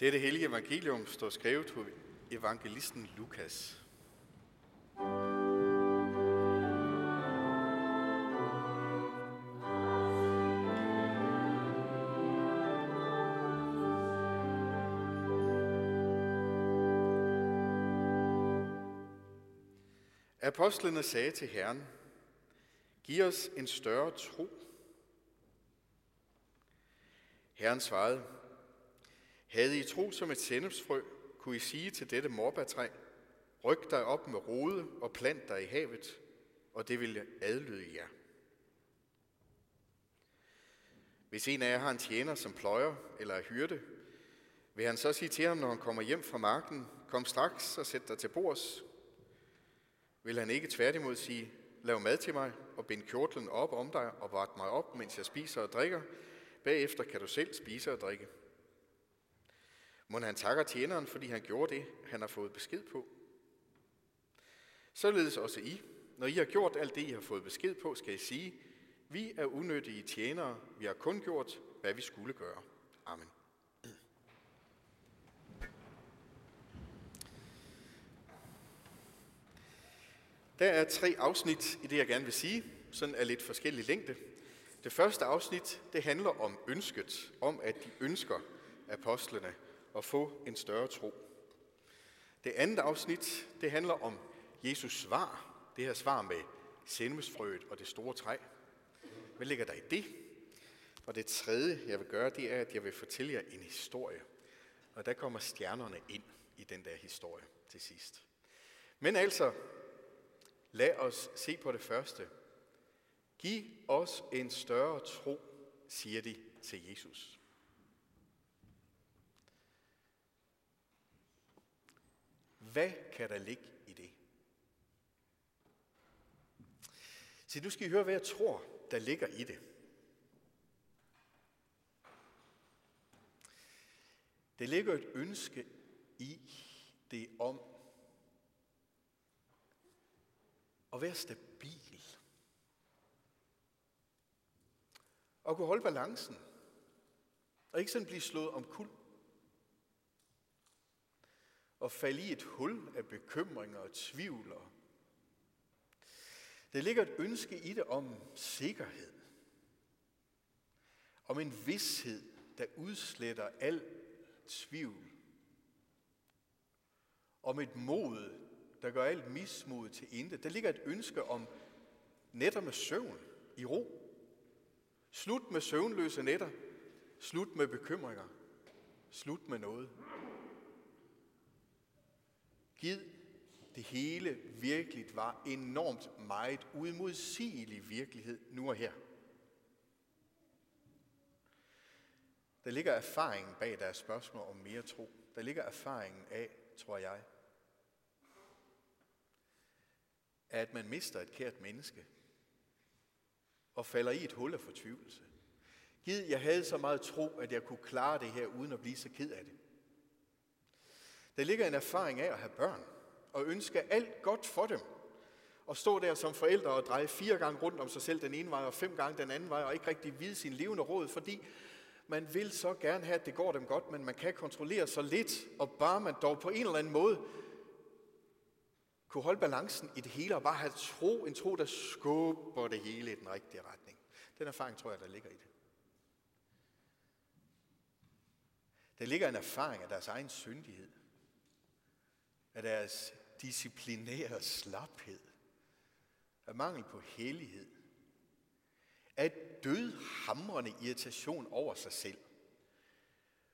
Dette hellige evangelium står skrevet hos evangelisten Lukas. Apostlene sagde til Herren, Giv os en større tro. Herren svarede, havde I tro som et sennepsfrø, kunne I sige til dette morbærtræ, ryk dig op med rode og plant dig i havet, og det vil adlyde jer. Hvis en af jer har en tjener, som pløjer eller er hyrde, vil han så sige til ham, når han kommer hjem fra marken, kom straks og sæt dig til bords. Vil han ikke tværtimod sige, lav mad til mig og bind kjortlen op om dig og vart mig op, mens jeg spiser og drikker. Bagefter kan du selv spise og drikke. Må han takker tjeneren, fordi han gjorde det, han har fået besked på. Således også I. Når I har gjort alt det, I har fået besked på, skal I sige, vi er unødige tjenere, vi har kun gjort, hvad vi skulle gøre. Amen. Der er tre afsnit i det, jeg gerne vil sige, sådan er lidt forskellig længde. Det første afsnit, det handler om ønsket, om at de ønsker apostlene at få en større tro. Det andet afsnit, det handler om Jesus svar, det her svar med senmesfrøet og det store træ. Hvad ligger der i det? Og det tredje, jeg vil gøre, det er, at jeg vil fortælle jer en historie. Og der kommer stjernerne ind i den der historie til sidst. Men altså, lad os se på det første. Giv os en større tro, siger de til Jesus. Hvad kan der ligge i det? Så nu skal I høre, hvad jeg tror, der ligger i det. Det ligger et ønske i det om at være stabil. Og kunne holde balancen. Og ikke sådan blive slået om kul og falde i et hul af bekymringer og tvivl. Der ligger et ønske i det om sikkerhed. Om en vidshed, der udsletter al tvivl. Om et mod, der gør alt mismod til intet. Der ligger et ønske om nætter med søvn i ro. Slut med søvnløse nætter. Slut med bekymringer. Slut med noget. Gid det hele virkelig var enormt meget udmodsigelig virkelighed nu og her. Der ligger erfaringen bag deres spørgsmål om mere tro. Der ligger erfaringen af, tror jeg, at man mister et kært menneske og falder i et hul af fortvivlelse. Gid, jeg havde så meget tro, at jeg kunne klare det her uden at blive så ked af det. Der ligger en erfaring af at have børn, og ønske alt godt for dem. Og stå der som forældre og dreje fire gange rundt om sig selv den ene vej og fem gange den anden vej, og ikke rigtig vide sin levende råd, fordi man vil så gerne have, at det går dem godt, men man kan kontrollere så lidt, og bare man dog på en eller anden måde kunne holde balancen i det hele, og bare have tro, en tro, der skubber det hele i den rigtige retning. Den erfaring tror jeg, der ligger i det. Der ligger en erfaring af deres egen syndighed af deres disciplinære slaphed, af mangel på hellighed, af dødhamrende irritation over sig selv.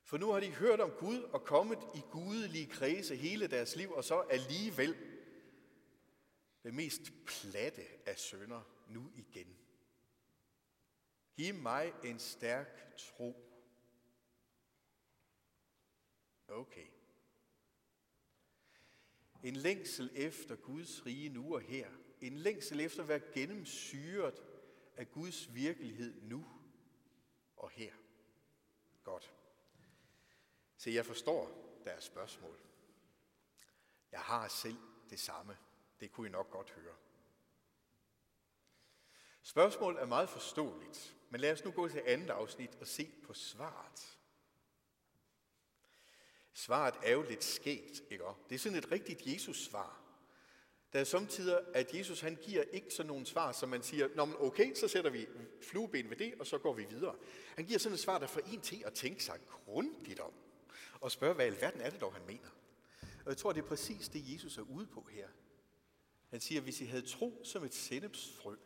For nu har de hørt om Gud og kommet i gudelige kredse hele deres liv, og så alligevel det mest platte af sønder nu igen. Giv mig en stærk tro. Okay. En længsel efter Guds rige nu og her. En længsel efter at være gennemsyret af Guds virkelighed nu og her. Godt. Se, jeg forstår deres spørgsmål. Jeg har selv det samme. Det kunne I nok godt høre. Spørgsmålet er meget forståeligt, men lad os nu gå til andet afsnit og se på svaret. Svaret er jo lidt skægt, ikke? Det er sådan et rigtigt Jesus-svar. Der er samtidig, at Jesus han giver ikke sådan nogle svar, som man siger, Nå, men okay, så sætter vi flueben ved det, og så går vi videre. Han giver sådan et svar, der får en til at tænke sig grundigt om, og spørge, hvad i alverden er det dog, han mener. Og jeg tror, det er præcis det, Jesus er ude på her. Han siger, hvis I havde tro som et sennepsfrø,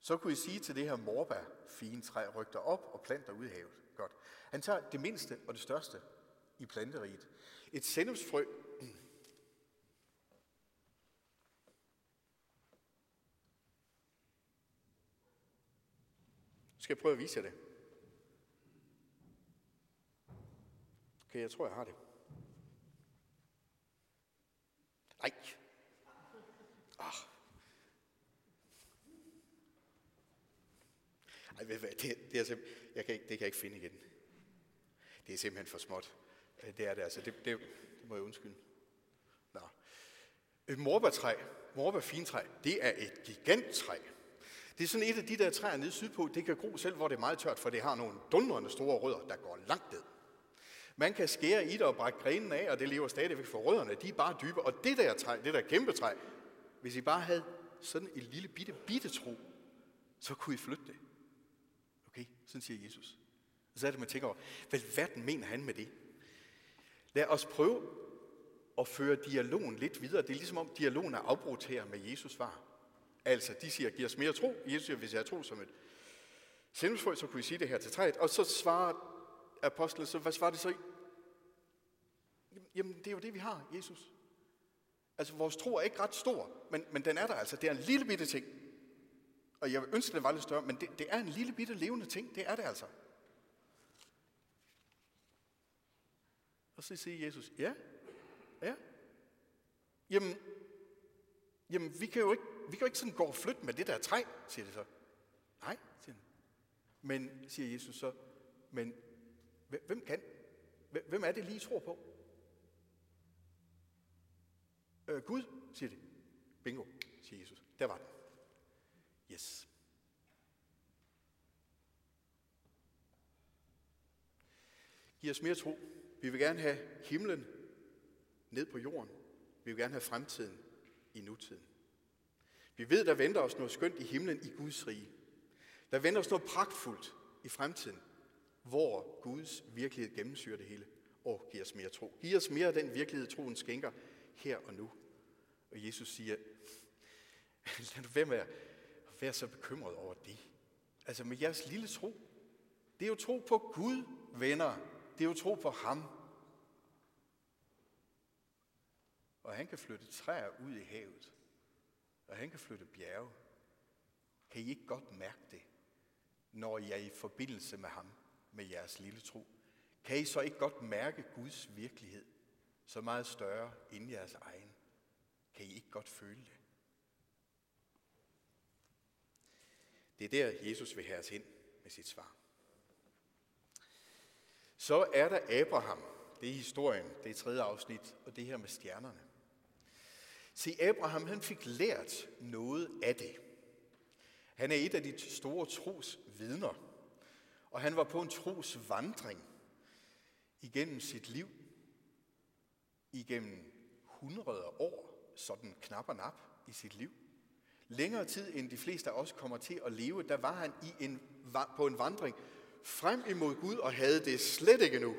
så kunne I sige til det her morbær fine træ, ryk op og planter ud i havet. Godt. Han tager det mindste og det største i planteriget. Et sennepsfrø Skal jeg prøve at vise jer det? Okay, jeg tror, jeg har det. Nej. Ej, ved hvad, det, det, er jeg, kan ikke, det kan jeg ikke finde igen. Det er simpelthen for småt. Øh, det er det altså. Det, det, det må jeg undskylde. Nå. Øh, et morbærtræ, morbærfintræ, det er et giganttræ. Det er sådan et af de der træer nede sydpå, det kan gro selv, hvor det er meget tørt, for det har nogle dundrende store rødder, der går langt ned. Man kan skære i det og brække grenen af, og det lever stadigvæk for rødderne. De er bare dybe. Og det der træ, det der kæmpe træ, hvis I bare havde sådan en lille bitte, bitte tro, så kunne I flytte det. Okay, sådan siger Jesus. Og så er det, man tænker over, hvad verden mener han med det? Lad os prøve at føre dialogen lidt videre. Det er ligesom om dialogen er afbrudt her med Jesus svar. Altså, de siger, giv os mere tro. Jesus siger, hvis jeg tror som et sendelsfrø, så kunne I sige det her til træet. Og så svarer apostlen, så hvad svarer det så? Jamen, det er jo det, vi har, Jesus. Altså, vores tro er ikke ret stor, men, men den er der altså. Det er en lille bitte ting. Og jeg ønsker, den var lidt større, men det, det er en lille bitte levende ting. Det er det altså. Og så siger Jesus, ja, ja. Jamen, jamen vi kan jo ikke, vi kan jo ikke sådan gå og flytte med det der træ, siger det så. Nej, siger han. Men, siger Jesus så, men hvem kan? Hvem er det lige tror på? Øh, Gud, siger det. Bingo, siger Jesus. Der var den. Yes. Giv os mere tro. Vi vil gerne have himlen ned på jorden. Vi vil gerne have fremtiden i nutiden. Vi ved, der venter os noget skønt i himlen i Guds rige. Der venter os noget pragtfuldt i fremtiden, hvor Guds virkelighed gennemsyrer det hele og giver os mere tro. Giv os mere af den virkelighed, troen skænker her og nu. Og Jesus siger, lad nu være med at være så bekymret over det. Altså med jeres lille tro. Det er jo tro på Gud, venner. Det er jo tro på ham. Og han kan flytte træer ud i havet. Og han kan flytte bjerge. Kan I ikke godt mærke det, når I er i forbindelse med ham, med jeres lille tro? Kan I så ikke godt mærke Guds virkelighed så meget større end jeres egen? Kan I ikke godt føle det? Det er der, Jesus vil have os hen med sit svar. Så er der Abraham. Det er historien, det er tredje afsnit, og det her med stjernerne. Se, Abraham han fik lært noget af det. Han er et af de store tros vidner, og han var på en tros vandring igennem sit liv, igennem hundrede år, sådan knap og nap i sit liv. Længere tid end de fleste af os kommer til at leve, der var han i en, på en vandring frem imod Gud og havde det slet ikke nu.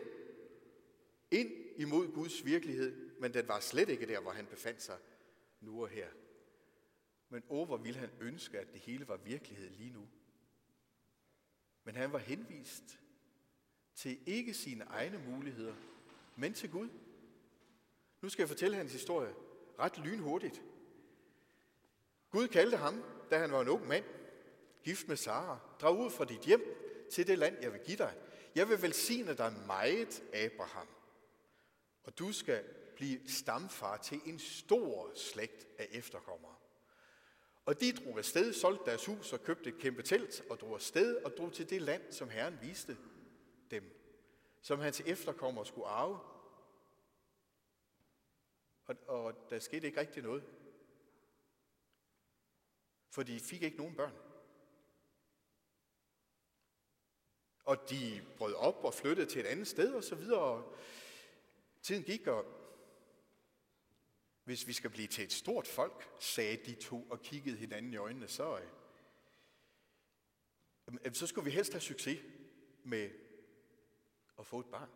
Ind imod Guds virkelighed, men den var slet ikke der, hvor han befandt sig nu og her. Men åh, hvor ville han ønske, at det hele var virkelighed lige nu. Men han var henvist til ikke sine egne muligheder, men til Gud. Nu skal jeg fortælle hans historie ret lynhurtigt. Gud kaldte ham, da han var en ung mand, gift med Sara, drag ud fra dit hjem til det land, jeg vil give dig. Jeg vil velsigne dig meget, Abraham, og du skal blive stamfar til en stor slægt af efterkommere. Og de drog afsted, solgte deres hus og købte et kæmpe telt og drog afsted og drog til det land, som Herren viste dem, som hans efterkommere skulle arve. Og, og der skete ikke rigtig noget. For de fik ikke nogen børn. Og de brød op og flyttede til et andet sted og så videre. Tiden gik, og hvis vi skal blive til et stort folk, sagde de to og kiggede hinanden i øjnene, så, øh, så skulle vi helst have succes med at få et barn.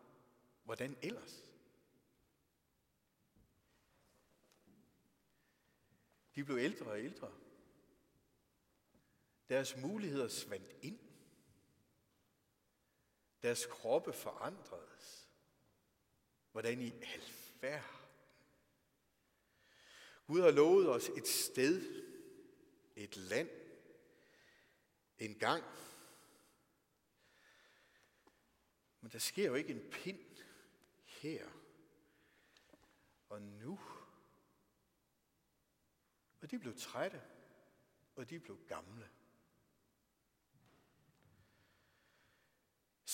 Hvordan ellers? De blev ældre og ældre. Deres muligheder svandt ind. Deres kroppe forandredes. Hvordan i alverden? Gud har lovet os et sted, et land, en gang. Men der sker jo ikke en pind her og nu. Og de blev trætte, og de blev gamle.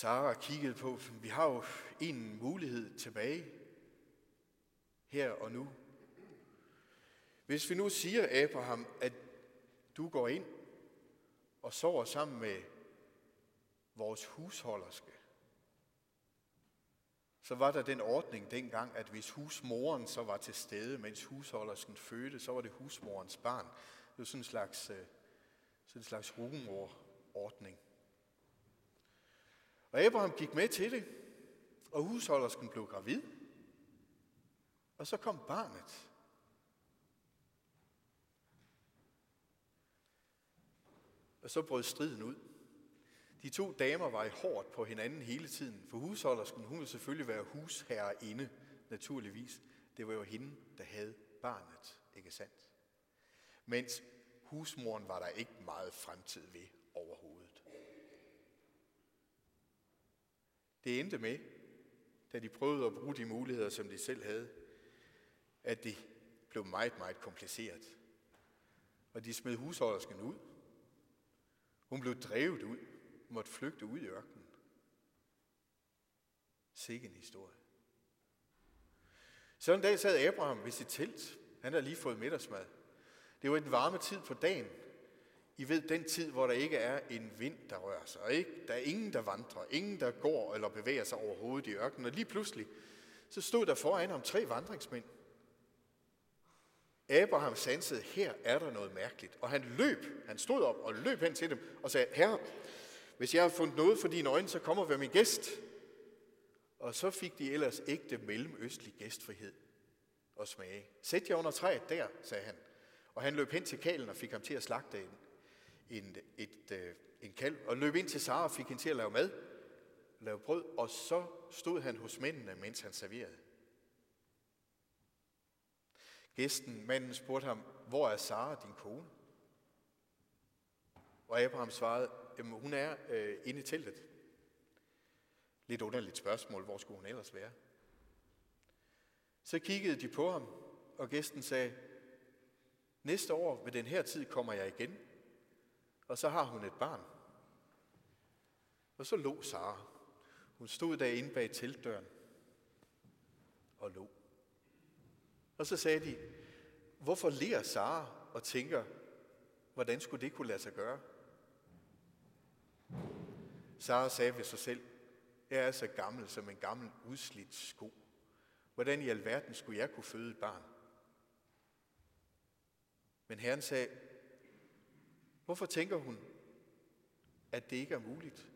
Sara kiggede på, vi har jo en mulighed tilbage her og nu. Hvis vi nu siger, Abraham, at du går ind og sover sammen med vores husholderske, så var der den ordning dengang, at hvis husmoren så var til stede, mens husholdersken fødte, så var det husmorens barn. Det var sådan en slags, øh, sådan en slags rugemor-ordning. Og Abraham gik med til det, og husholdersken blev gravid. Og så kom barnet. Og så brød striden ud. De to damer var i hårdt på hinanden hele tiden, for husholdersken, hun ville selvfølgelig være husherreinde, naturligvis. Det var jo hende, der havde barnet, ikke sandt? Mens husmoren var der ikke meget fremtid ved overhovedet. Det endte med, da de prøvede at bruge de muligheder, som de selv havde, at det blev meget, meget kompliceret. Og de smed husholdersken ud. Hun blev drevet ud måtte flygte ud i ørkenen. Sikke en historie. Så en dag sad Abraham ved sit telt. Han havde lige fået middagsmad. Det var en varme tid på dagen. I ved, den tid, hvor der ikke er en vind, der rører sig. Ikke? Der er ingen, der vandrer. Ingen, der går eller bevæger sig overhovedet i ørkenen. Og lige pludselig, så stod der foran ham tre vandringsmænd. Abraham sansede, her er der noget mærkeligt. Og han løb, han stod op og løb hen til dem og sagde, herre, hvis jeg har fundet noget for dine øjne, så kommer vær min gæst. Og så fik de ellers ægte mellemøstlig gæstfrihed og smage. Sæt jer under træet der, sagde han. Og han løb hen til kalen og fik ham til at slagte en, en, et, øh, en kalv. Og løb ind til Sara og fik hende til at lave mad, lave brød. Og så stod han hos mændene, mens han serverede. Gæsten, manden, spurgte ham, hvor er Sara, din kone? Og Abraham svarede, Jamen, hun er øh, inde i teltet. Lidt underligt spørgsmål, hvor skulle hun ellers være? Så kiggede de på ham, og gæsten sagde, næste år ved den her tid kommer jeg igen, og så har hun et barn. Og så lå Sara. Hun stod derinde bag teltdøren og lå. Og så sagde de, hvorfor ler Sara og tænker, hvordan skulle det kunne lade sig gøre? Sara sagde ved sig selv, jeg er så gammel som en gammel udslidt sko. Hvordan i alverden skulle jeg kunne føde et barn? Men Herren sagde, hvorfor tænker hun, at det ikke er muligt?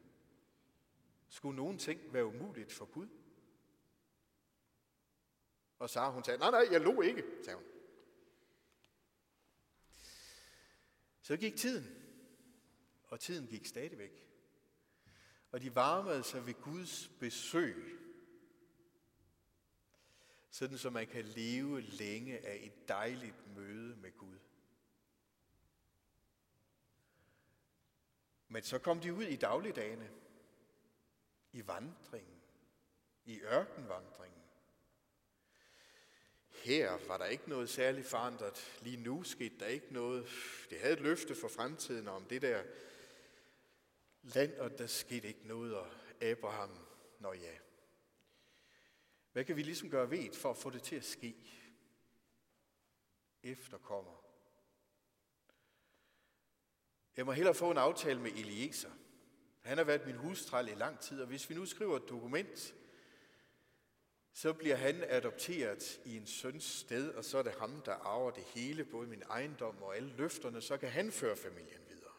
Skulle nogen ting være umuligt for Gud? Og Sara hun sagde, nej, nej, jeg lå ikke, sagde hun. Så gik tiden, og tiden gik stadigvæk og de varmede sig ved Guds besøg, sådan så man kan leve længe af et dejligt møde med Gud. Men så kom de ud i dagligdagene, i vandringen, i ørkenvandringen. Her var der ikke noget særligt forandret. Lige nu skete der ikke noget. Det havde et løfte for fremtiden om det der land, og der skete ikke noget, og Abraham, når ja. Hvad kan vi ligesom gøre ved for at få det til at ske? Emma hører få en aftale med Elise. Han har været min hustræl i lang tid, og hvis vi nu skriver et dokument, så bliver han adopteret i en søns sted, og så er det ham, der arver det hele, både min ejendom og alle løfterne, så kan han føre familien videre.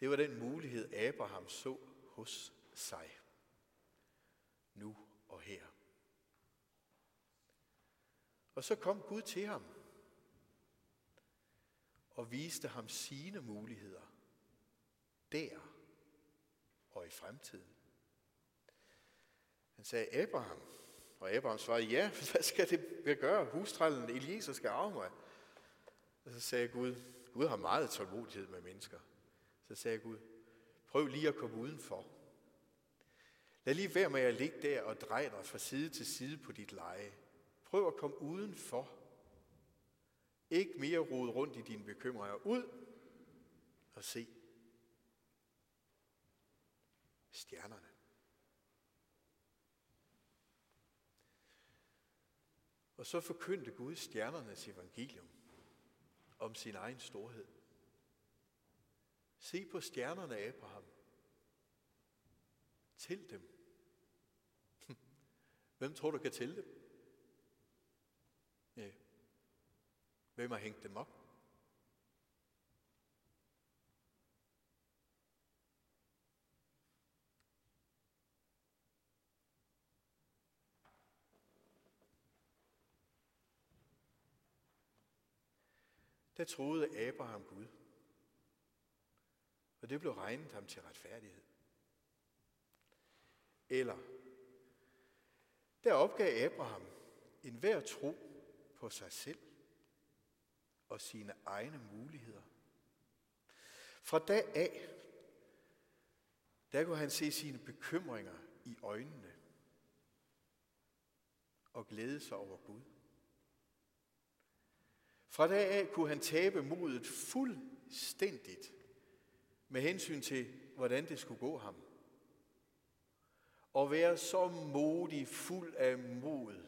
Det var den mulighed, Abraham så hos sig. Nu og her. Og så kom Gud til ham og viste ham sine muligheder der og i fremtiden. Han sagde, Abraham, og Abraham svarede, ja, hvad skal det gøre? Hustrallen Eliezer skal arve mig. Og så sagde Gud, Gud har meget tålmodighed med mennesker. Så sagde Gud, prøv lige at komme udenfor. Lad lige være med at ligge der og dreje dig fra side til side på dit leje. Prøv at komme udenfor. Ikke mere rode rundt i dine bekymringer. Ud og se stjernerne. Og så forkyndte Gud stjernernes evangelium om sin egen storhed. Se på stjernerne, Abraham. Til dem. Hvem tror du kan tælle dem? Ja. Hvem har hængt dem op? Der troede Abraham Gud. Og det blev regnet ham til retfærdighed. Eller, der opgav Abraham enhver tro på sig selv og sine egne muligheder. Fra dag af, der kunne han se sine bekymringer i øjnene og glæde sig over Gud. Fra dag af kunne han tabe modet fuldstændigt med hensyn til, hvordan det skulle gå ham. Og være så modig, fuld af mod.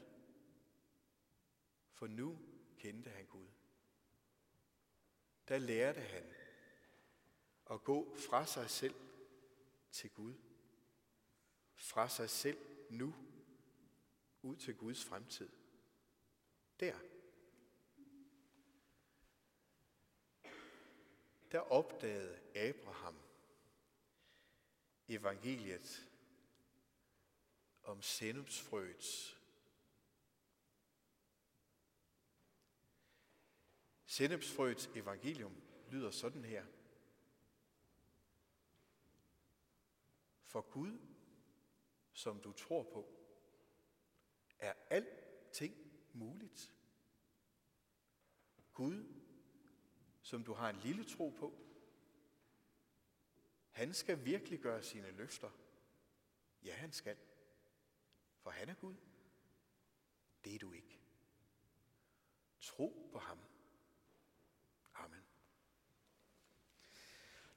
For nu kendte han der lærte han at gå fra sig selv til Gud. Fra sig selv nu ud til Guds fremtid. Der der opdagede Abraham evangeliet om sennepsfrøets Sennepsfrøets evangelium lyder sådan her. For Gud, som du tror på, er alting muligt. Gud, som du har en lille tro på. Han skal virkelig gøre sine løfter. Ja, han skal. For han er Gud. Det er du ikke. Tro på ham. Amen.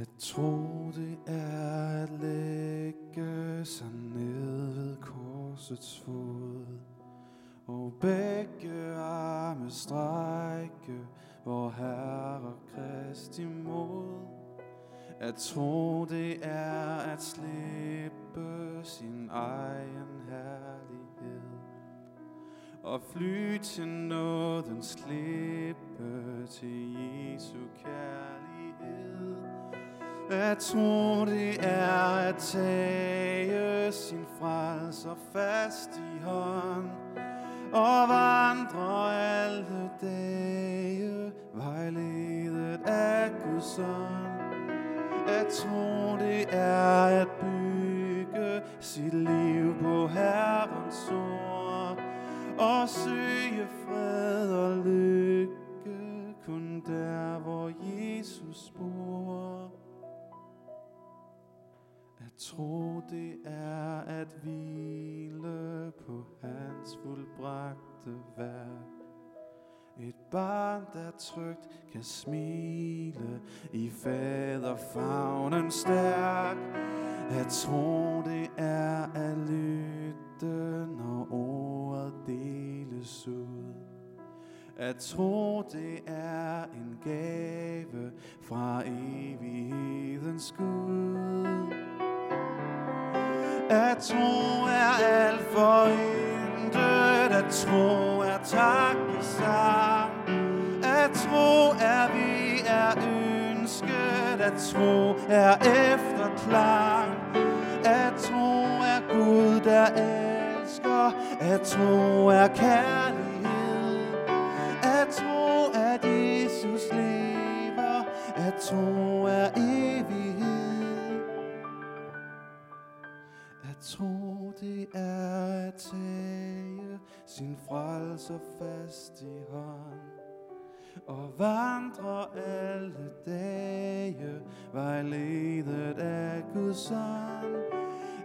At tro det er at lægge sig ned ved korsets fod. Og begge arme strække vor Herre Kristi mod At tro det er at slippe sin egen herlighed. Og fly til nådens klippe til Jesu kærlighed. At tro det er at tage sin frelser fast i hånd og vandre alle dage vejledet af Guds ånd. At tro det er at bygge sit liv på Herrens ord og søge fred og lykke kun der, hvor Jesus bor. Tro det er at hvile på hans fuldbragte værk. Et barn, der trygt kan smile i faderfagnen stærk. At tro det er at lytte, når ordet deles ud. At tro det er en gave fra evighedens Gud. At tro er alt for intet, at tro er takkesang. At tro er vi er ønsket, at tro er efterklang. At tro er Gud, der elsker, at tro er kærlighed. At tro, at Jesus lever, at tro det er at tage sin frelser fast i hånd og vandre alle dage, vejledet af Guds ånd.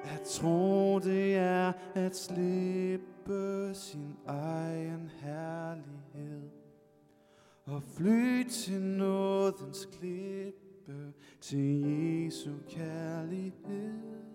At tro, det er at slippe sin egen herlighed og fly til nådens klippe til Jesu kærlighed.